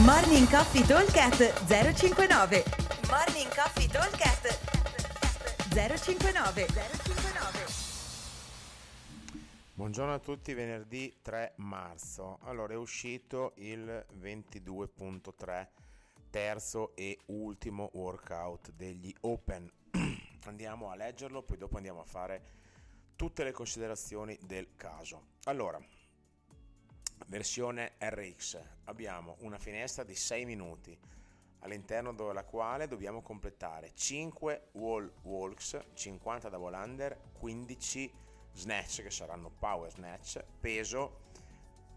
Morning Coffee Talkcast 059 Morning Coffee Talkcast 059 059 Buongiorno a tutti, venerdì 3 marzo. Allora è uscito il 22.3, terzo e ultimo workout degli Open. andiamo a leggerlo, poi dopo andiamo a fare tutte le considerazioni del caso. Allora, versione RX, abbiamo una finestra di 6 minuti all'interno della quale dobbiamo completare 5 wall walks, 50 double under, 15 snatch che saranno power snatch, peso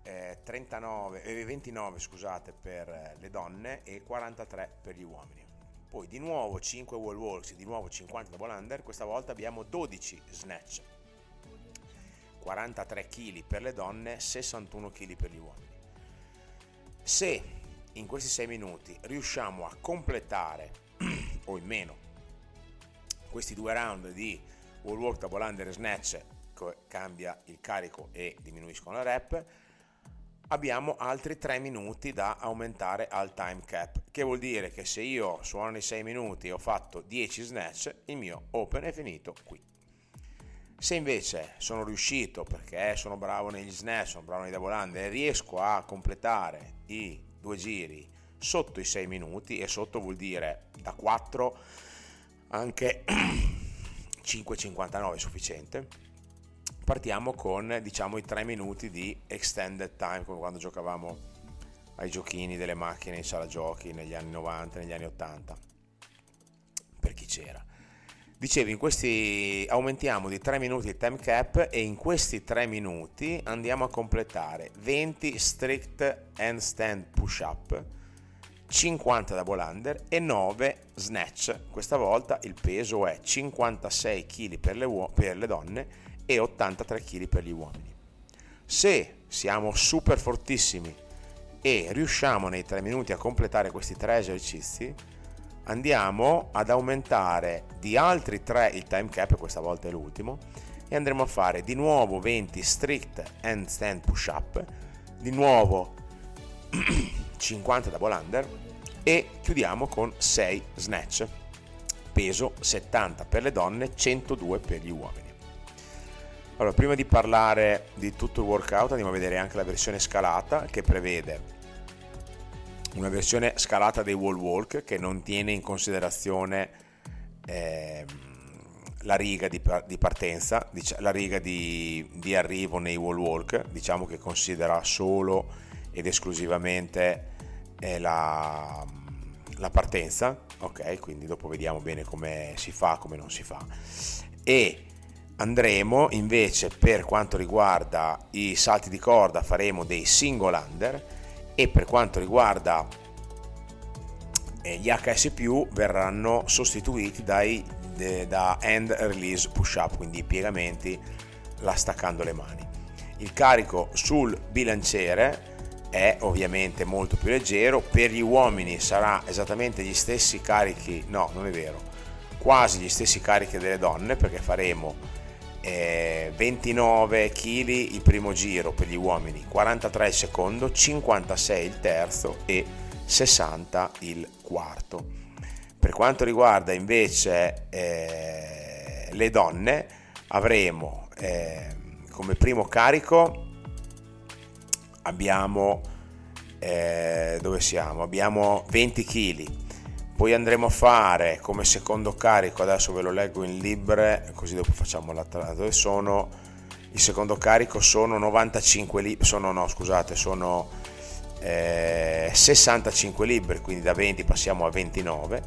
eh, 39, eh, 29 scusate, per le donne e 43 per gli uomini. Poi di nuovo 5 wall walks, di nuovo 50 double under, questa volta abbiamo 12 snatch, 43 kg per le donne, 61 kg per gli uomini. Se in questi 6 minuti riusciamo a completare o in meno questi due round di wall walk, double under e snatch cambia il carico e diminuiscono le rep, abbiamo altri 3 minuti da aumentare al time cap, che vuol dire che se io suono i 6 minuti e ho fatto 10 snatch, il mio open è finito qui. Se invece sono riuscito perché sono bravo negli snatch, sono bravo nei double under e riesco a completare i due giri sotto i 6 minuti e sotto vuol dire da 4 anche 5,59 è sufficiente partiamo con diciamo i 3 minuti di extended time come quando giocavamo ai giochini delle macchine in sala giochi negli anni 90 negli anni 80 per chi c'era dicevi in questi aumentiamo di 3 minuti il time cap e in questi 3 minuti andiamo a completare 20 strict handstand push up 50 double under e 9 snatch questa volta il peso è 56 kg per le, per le donne e 83 kg per gli uomini. Se siamo super fortissimi e riusciamo nei 3 minuti a completare questi tre esercizi, andiamo ad aumentare di altri 3 il time cap, questa volta è l'ultimo, e andremo a fare di nuovo 20 strict handstand push up, di nuovo 50 double under e chiudiamo con 6 snatch, peso 70 per le donne, 102 per gli uomini. Allora, prima di parlare di tutto il workout andiamo a vedere anche la versione scalata che prevede una versione scalata dei wall walk che non tiene in considerazione eh, la riga di, di partenza, la riga di, di, arrivo nei wall walk, diciamo che considera solo ed esclusivamente eh, la, la partenza, ok? Quindi dopo vediamo bene come si fa, come non si fa. E andremo invece per quanto riguarda i salti di corda faremo dei single under e per quanto riguarda eh, gli HS verranno sostituiti dai, da end release push up quindi i piegamenti la staccando le mani. Il carico sul bilanciere è ovviamente molto più leggero. Per gli uomini sarà esattamente gli stessi carichi no non è vero quasi gli stessi carichi delle donne perché faremo eh, 29 kg il primo giro per gli uomini, 43 il secondo, 56 il terzo e 60 il quarto. Per quanto riguarda invece eh, le donne, avremo eh, come primo carico abbiamo eh, dove siamo? Abbiamo 20 kg poi andremo a fare come secondo carico adesso ve lo leggo in libre così dopo facciamo la dove sono? Il secondo carico sono 95 libbre sono no scusate sono eh, 65 libbre quindi da 20 passiamo a 29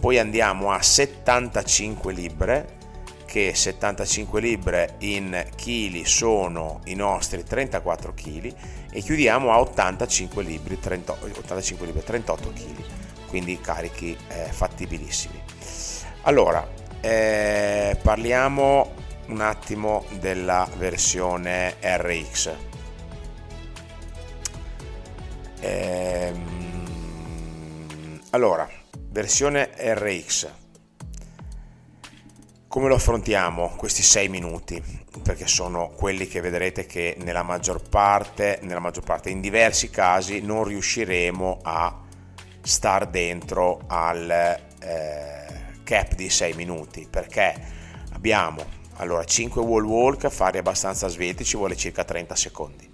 poi andiamo a 75 libbre che 75 libbre in chili sono i nostri 34 kg e chiudiamo a 85 libbre 38, 85 libbre 38 kg quindi carichi eh, fattibilissimi. Allora, eh, parliamo un attimo della versione RX. Ehm, allora, versione RX. Come lo affrontiamo questi 6 minuti? perché sono quelli che vedrete che nella maggior parte, nella maggior parte in diversi casi non riusciremo a star dentro al eh, cap di 6 minuti perché abbiamo allora 5 wall walk a fare abbastanza svelti ci vuole circa 30 secondi.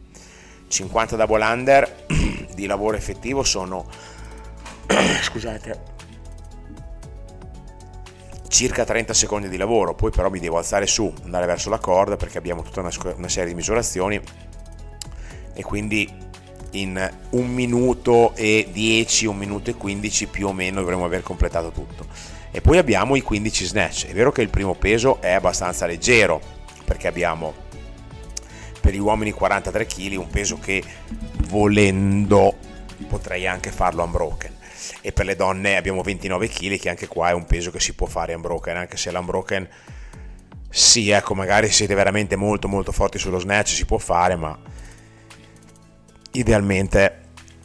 50 double under di lavoro effettivo sono scusate circa 30 secondi di lavoro. Poi però mi devo alzare su andare verso la corda perché abbiamo tutta una, una serie di misurazioni. E quindi in un minuto e 10, un minuto e 15 più o meno dovremmo aver completato tutto. E poi abbiamo i 15 snatch. È vero che il primo peso è abbastanza leggero perché abbiamo per gli uomini 43 kg, un peso che volendo potrei anche farlo unbroken. E per le donne abbiamo 29 kg, che anche qua è un peso che si può fare unbroken, anche se l'unbroken sì, ecco, magari siete veramente molto molto forti sullo snatch si può fare, ma idealmente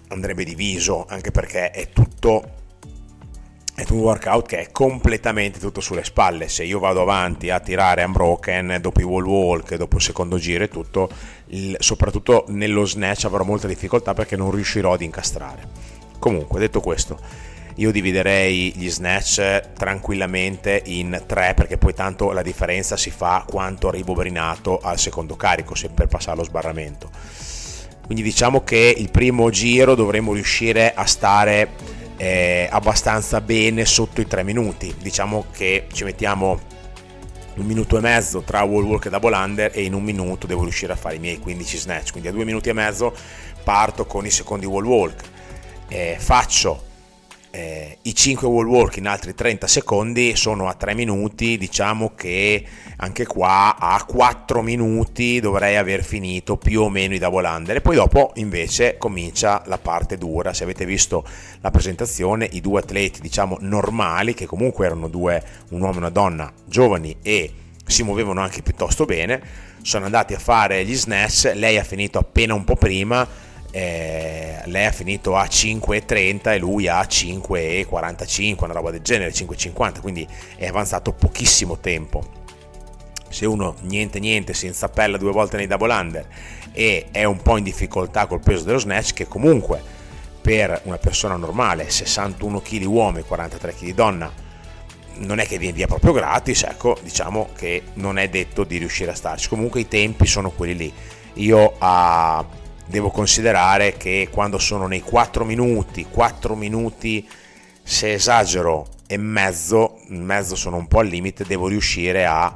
andrebbe diviso anche perché è tutto è un workout che è completamente tutto sulle spalle. Se io vado avanti a tirare unbroken dopo i wall walk dopo il secondo giro e tutto il, soprattutto nello snatch avrò molta difficoltà perché non riuscirò ad incastrare. Comunque detto questo io dividerei gli snatch tranquillamente in tre perché poi tanto la differenza si fa quanto arrivo brinato al secondo carico se per passare lo sbarramento quindi diciamo che il primo giro dovremo riuscire a stare eh, abbastanza bene sotto i 3 minuti. Diciamo che ci mettiamo un minuto e mezzo tra wall walk e double under e in un minuto devo riuscire a fare i miei 15 snatch. Quindi a due minuti e mezzo parto con i secondi wall walk. Eh, faccio eh, i 5 wall walk in altri 30 secondi sono a 3 minuti diciamo che anche qua a 4 minuti dovrei aver finito più o meno i double under. E poi dopo invece comincia la parte dura. Se avete visto la presentazione i due atleti diciamo normali che comunque erano due un uomo e una donna giovani e si muovevano anche piuttosto bene sono andati a fare gli snatch. Lei ha finito appena un po' prima eh, lei ha finito a 5,30 e lui a 5,45, una roba del genere, 5,50, quindi è avanzato pochissimo tempo. Se uno niente niente si inzappella due volte nei double under e è un po' in difficoltà col peso dello snatch, che comunque per una persona normale, 61 kg uomo e 43 kg donna, non è che viene via proprio gratis, ecco, diciamo che non è detto di riuscire a starci. Comunque i tempi sono quelli lì. Io a devo considerare che quando sono nei 4 minuti, 4 minuti se esagero e mezzo, mezzo sono un po' al limite, devo riuscire a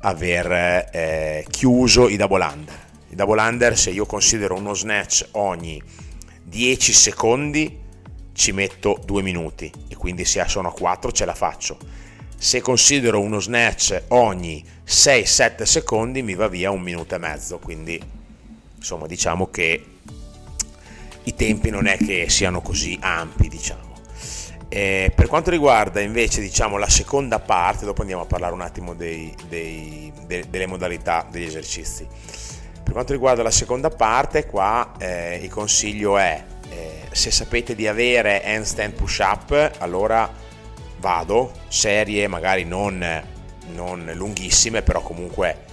aver eh, chiuso i double under. I double under se io considero uno snatch ogni 10 secondi ci metto 2 minuti e quindi se sono a 4 ce la faccio. Se considero uno snatch ogni 6-7 secondi mi va via un minuto e mezzo, quindi insomma diciamo che i tempi non è che siano così ampi diciamo. Eh, per quanto riguarda invece diciamo la seconda parte dopo andiamo a parlare un attimo dei, dei, de, delle modalità degli esercizi. Per quanto riguarda la seconda parte qua eh, il consiglio è eh, se sapete di avere handstand push up allora vado. Serie magari non, non lunghissime però comunque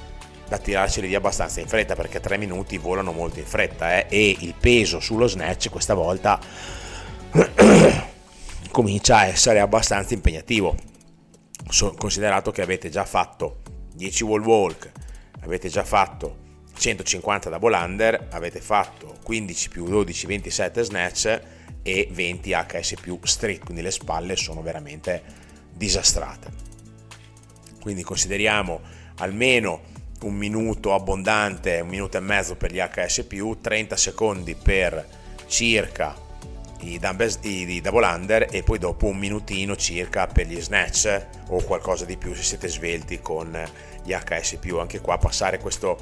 da tirarceli via abbastanza in fretta perché 3 minuti volano molto in fretta eh? e il peso sullo snatch questa volta comincia a essere abbastanza impegnativo so, considerato che avete già fatto 10 wall walk avete già fatto 150 double under avete fatto 15 più 12 27 snatch e 20 HS più street quindi le spalle sono veramente disastrate quindi consideriamo almeno un minuto abbondante, un minuto e mezzo per gli HS+, 30 secondi per circa i, dumbbells, i, i double under e poi dopo un minutino circa per gli snatch o qualcosa di più se siete svelti con gli HS+. Anche qua passare questo,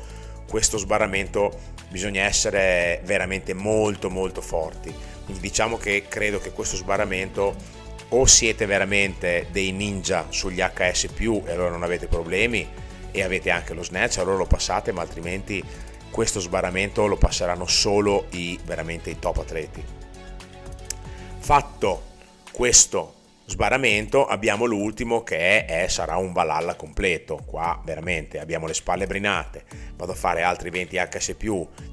questo sbarramento bisogna essere veramente molto molto forti. Quindi diciamo che credo che questo sbarramento o siete veramente dei ninja sugli HS+, e allora non avete problemi, e avete anche lo snatch, allora lo passate, ma altrimenti questo sbarramento lo passeranno solo i veramente i top atleti. Fatto questo sbarramento abbiamo l'ultimo che è, è, sarà un Valhalla completo qua veramente abbiamo le spalle brinate vado a fare altri 20 HS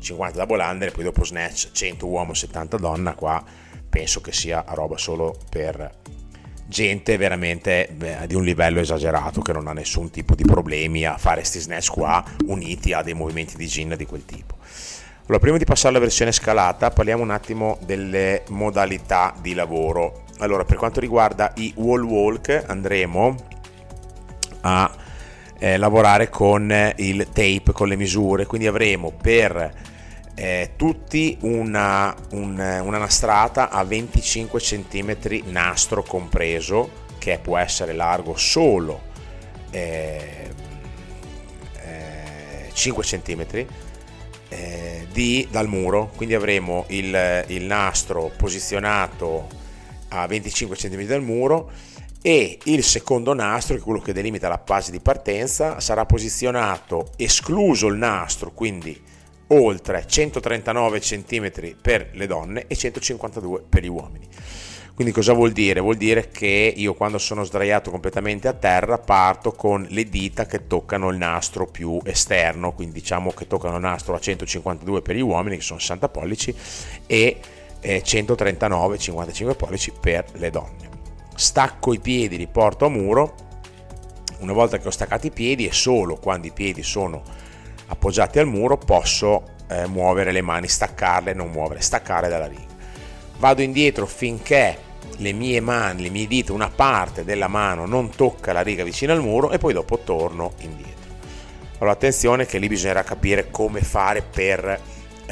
50 da Bolander poi dopo snatch 100 uomo 70 donna qua penso che sia roba solo per gente veramente beh, di un livello esagerato che non ha nessun tipo di problemi a fare questi snatch qua uniti a dei movimenti di gin di quel tipo allora, prima di passare alla versione scalata, parliamo un attimo delle modalità di lavoro. Allora, per quanto riguarda i wall walk, andremo a eh, lavorare con il tape, con le misure, quindi avremo per eh, tutti una, un, una nastrata a 25 cm nastro compreso, che può essere largo solo eh, 5 eh, cm eh, di, dal muro, quindi avremo il, il nastro posizionato a 25 cm dal muro e il secondo nastro, che è quello che delimita la fase di partenza, sarà posizionato escluso il nastro, quindi oltre 139 cm per le donne e 152 per gli uomini. Quindi cosa vuol dire? Vuol dire che io quando sono sdraiato completamente a terra parto con le dita che toccano il nastro più esterno, quindi diciamo che toccano il nastro a 152 per gli uomini, che sono 60 pollici, e 139, 55 pollici per le donne. Stacco i piedi, li porto a muro, una volta che ho staccato i piedi e solo quando i piedi sono appoggiati al muro posso eh, muovere le mani, staccarle, non muovere, staccare dalla riga vado indietro finché le mie mani, le mie dita, una parte della mano non tocca la riga vicino al muro e poi dopo torno indietro. Allora attenzione che lì bisognerà capire come fare per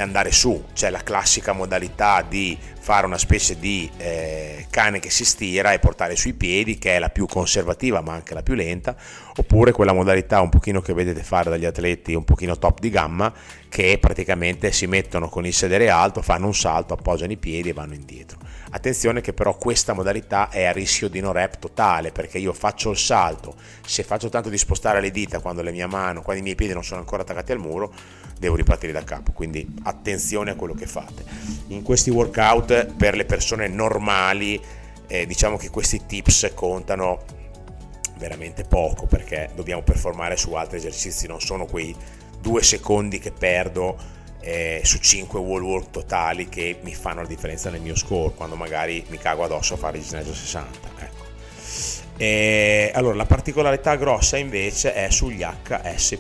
andare su, c'è la classica modalità di fare una specie di eh, cane che si stira e portare sui piedi, che è la più conservativa ma anche la più lenta, oppure quella modalità un pochino che vedete fare dagli atleti un pochino top di gamma, che praticamente si mettono con il sedere alto, fanno un salto, appoggiano i piedi e vanno indietro. Attenzione che però questa modalità è a rischio di no rep totale, perché io faccio il salto, se faccio tanto di spostare le dita quando le mie mani, quando i miei piedi non sono ancora attaccati al muro, devo ripartire da capo, quindi attenzione a quello che fate. In questi workout per le persone normali eh, diciamo che questi tips contano veramente poco perché dobbiamo performare su altri esercizi, non sono quei due secondi che perdo eh, su 5 wall walk totali che mi fanno la differenza nel mio score quando magari mi cago addosso a fare il ginásio 60. Ecco. E, allora, la particolarità grossa invece è sugli HS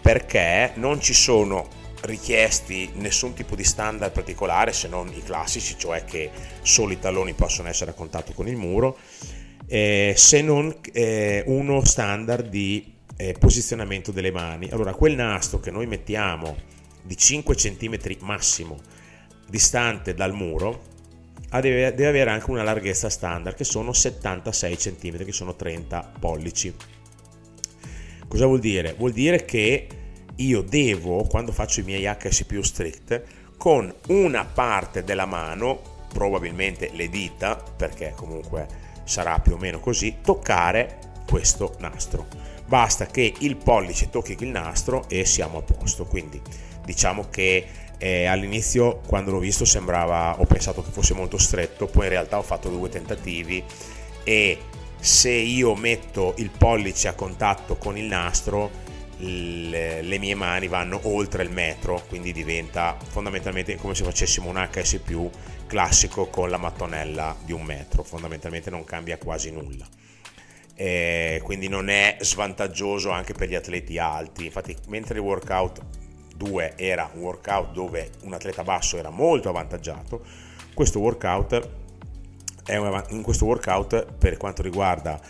perché non ci sono richiesti nessun tipo di standard particolare se non i classici, cioè che solo i talloni possono essere a contatto con il muro, eh, se non eh, uno standard di eh, posizionamento delle mani. Allora, quel nastro che noi mettiamo di 5 cm massimo distante dal muro deve, avere anche una larghezza standard che sono 76 cm, che sono 30 pollici. Cosa vuol dire? Vuol dire che io devo, quando faccio i miei HS più strict, con una parte della mano, probabilmente le dita, perché comunque sarà più o meno così, toccare questo nastro. Basta che il pollice tocchi il nastro e siamo a posto. Quindi diciamo che eh, all'inizio quando l'ho visto sembrava, ho pensato che fosse molto stretto, poi in realtà ho fatto due tentativi e se io metto il pollice a contatto con il nastro le, mie mani vanno oltre il metro, quindi diventa fondamentalmente come se facessimo un HS classico con la mattonella di un metro, fondamentalmente non cambia quasi nulla. E quindi non è svantaggioso anche per gli atleti alti, infatti mentre il workout 2 era un workout dove un atleta basso era molto avvantaggiato, questo workout è un, in questo workout per quanto riguarda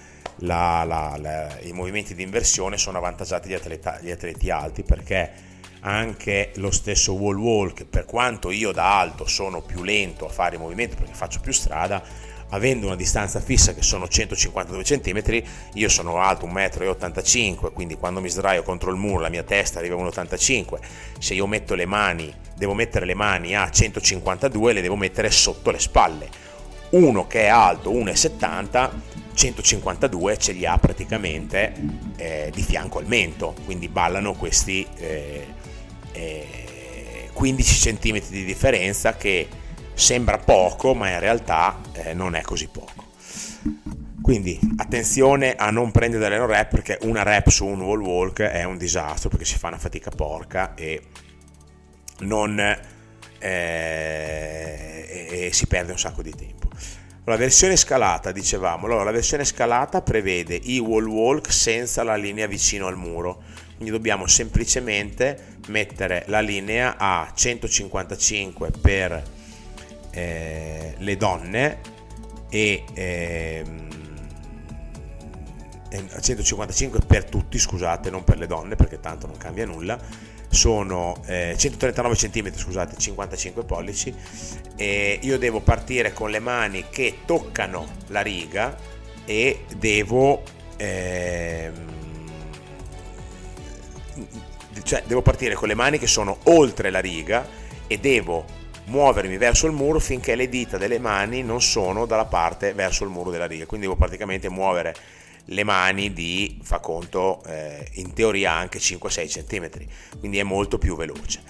la, la, la, i movimenti di inversione sono avvantaggiati gli, atleta, gli atleti alti perché anche lo stesso wall walk, per quanto io da alto sono più lento a fare i movimenti perché faccio più strada, avendo una distanza fissa che sono 152 cm, io sono alto 1,85 m, quindi quando mi sdraio contro il muro la mia testa arriva a 1,85 m, se io metto le mani, devo mettere le mani a 152, le devo mettere sotto le spalle. Uno che è alto 1,70 152 ce li ha praticamente eh, di fianco al mento, quindi ballano questi eh, eh, 15 cm di differenza che sembra poco, ma in realtà eh, non è così poco. Quindi attenzione a non prendere delle rep perché una rep su un wall walk è un disastro perché si fa una fatica porca e non eh, e si perde un sacco di tempo. La versione scalata, dicevamo, allora, la versione scalata prevede i wall walk senza la linea vicino al muro, quindi dobbiamo semplicemente mettere la linea a 155 per eh, le donne e ehm, 155 per tutti, scusate, non per le donne perché tanto non cambia nulla. Sono eh, 139 cm, scusate, 55 pollici. E io devo partire con le mani che toccano la riga e devo ehm, cioè devo partire con le mani che sono oltre la riga e devo muovermi verso il muro finché le dita delle mani non sono dalla parte verso il muro della riga. Quindi devo praticamente muovere le mani di, fa conto, eh, in teoria anche 5-6 cm, quindi è molto più veloce.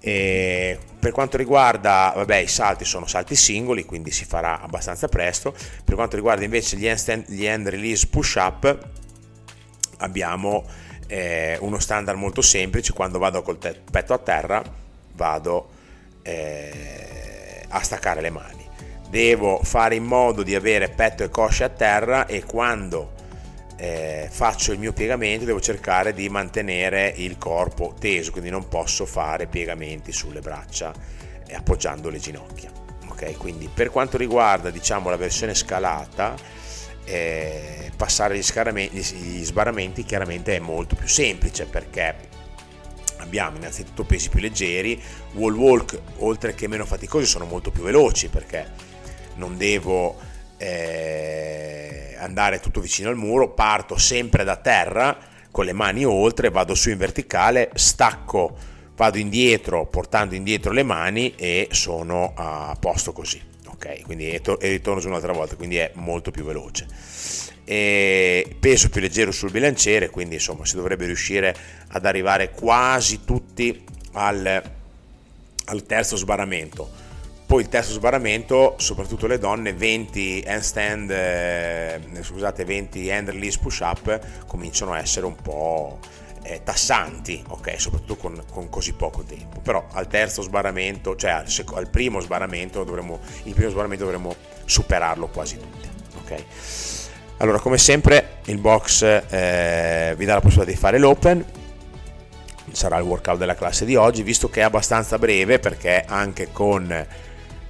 E per quanto riguarda, vabbè, i salti sono salti singoli, quindi si farà abbastanza presto. Per quanto riguarda invece gli hand, gli hand release push up, abbiamo eh, uno standard molto semplice, quando vado col te- petto a terra vado eh, a staccare le mani. Devo fare in modo di avere petto e cosce a terra e quando eh, faccio il mio piegamento devo cercare di mantenere il corpo teso, quindi non posso fare piegamenti sulle braccia eh, appoggiando le ginocchia. Ok, quindi per quanto riguarda diciamo la versione scalata, eh, passare gli, gli sbarramenti chiaramente è molto più semplice perché abbiamo innanzitutto pesi più leggeri, wall walk oltre che meno faticosi sono molto più veloci perché non devo eh, andare tutto vicino al muro, parto sempre da terra con le mani oltre, vado su in verticale, stacco, vado indietro portando indietro le mani e sono a posto così ok quindi e, to- e ritorno su un'altra volta quindi è molto più veloce. E peso più leggero sul bilanciere quindi insomma si dovrebbe riuscire ad arrivare quasi tutti al, al terzo sbarramento. Poi il terzo sbarramento, soprattutto le donne, 20 handstand, eh, scusate, 20 hand release push up cominciano a essere un po' eh, tassanti, ok, soprattutto con, con, così poco tempo. Però al terzo sbarramento, cioè al, sec- al primo sbarramento, dovremo, il primo sbarramento dovremo superarlo quasi tutti, ok. Allora, come sempre, il box eh, vi dà la possibilità di fare l'open, sarà il workout della classe di oggi, visto che è abbastanza breve perché anche con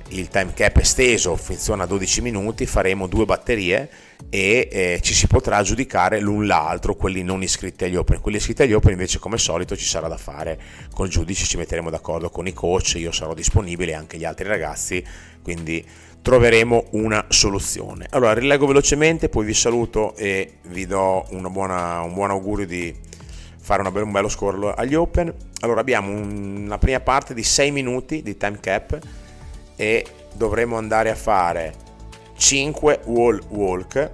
il time cap esteso funziona a 12 minuti, faremo due batterie e eh, ci si potrà giudicare l'un l'altro, quelli non iscritti agli open. Quelli iscritti agli open invece come solito ci sarà da fare con il giudice, ci metteremo d'accordo con i coach, io sarò disponibile anche gli altri ragazzi, quindi troveremo una soluzione. Allora rilego velocemente, poi vi saluto e vi do buona, un buon augurio di fare un bello score agli open. Allora abbiamo una prima parte di 6 minuti di time cap e dovremo andare a fare 5 wall walk,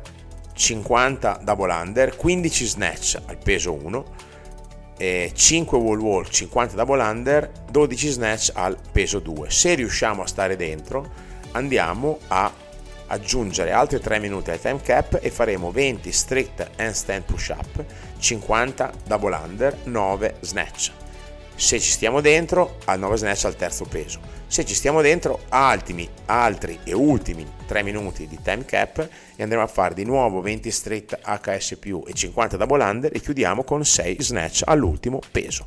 50 double under, 15 snatch al peso 1, 5 wall walk, 50 double under, 12 snatch al peso 2. Se riusciamo a stare dentro, andiamo a aggiungere altri 3 minuti al time cap e faremo 20 strict handstand push up, 50 double under, 9 snatch. Se ci stiamo dentro, al 9 snatch al terzo peso se ci stiamo dentro altimi, altri e ultimi 3 minuti di time cap e andremo a fare di nuovo 20 straight HS e 50 double under e chiudiamo con 6 snatch all'ultimo peso.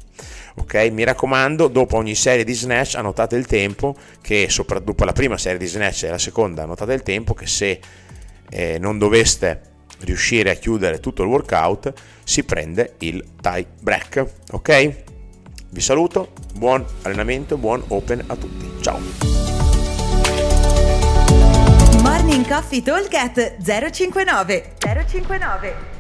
Ok, mi raccomando, dopo ogni serie di snatch annotate il tempo, che sopra, dopo la prima serie di snatch e la seconda annotate il tempo, che se eh, non doveste riuscire a chiudere tutto il workout si prende il tie break. Ok? Vi saluto, buon allenamento, buon open a tutti. Ciao. Morning Coffee Talk 059 059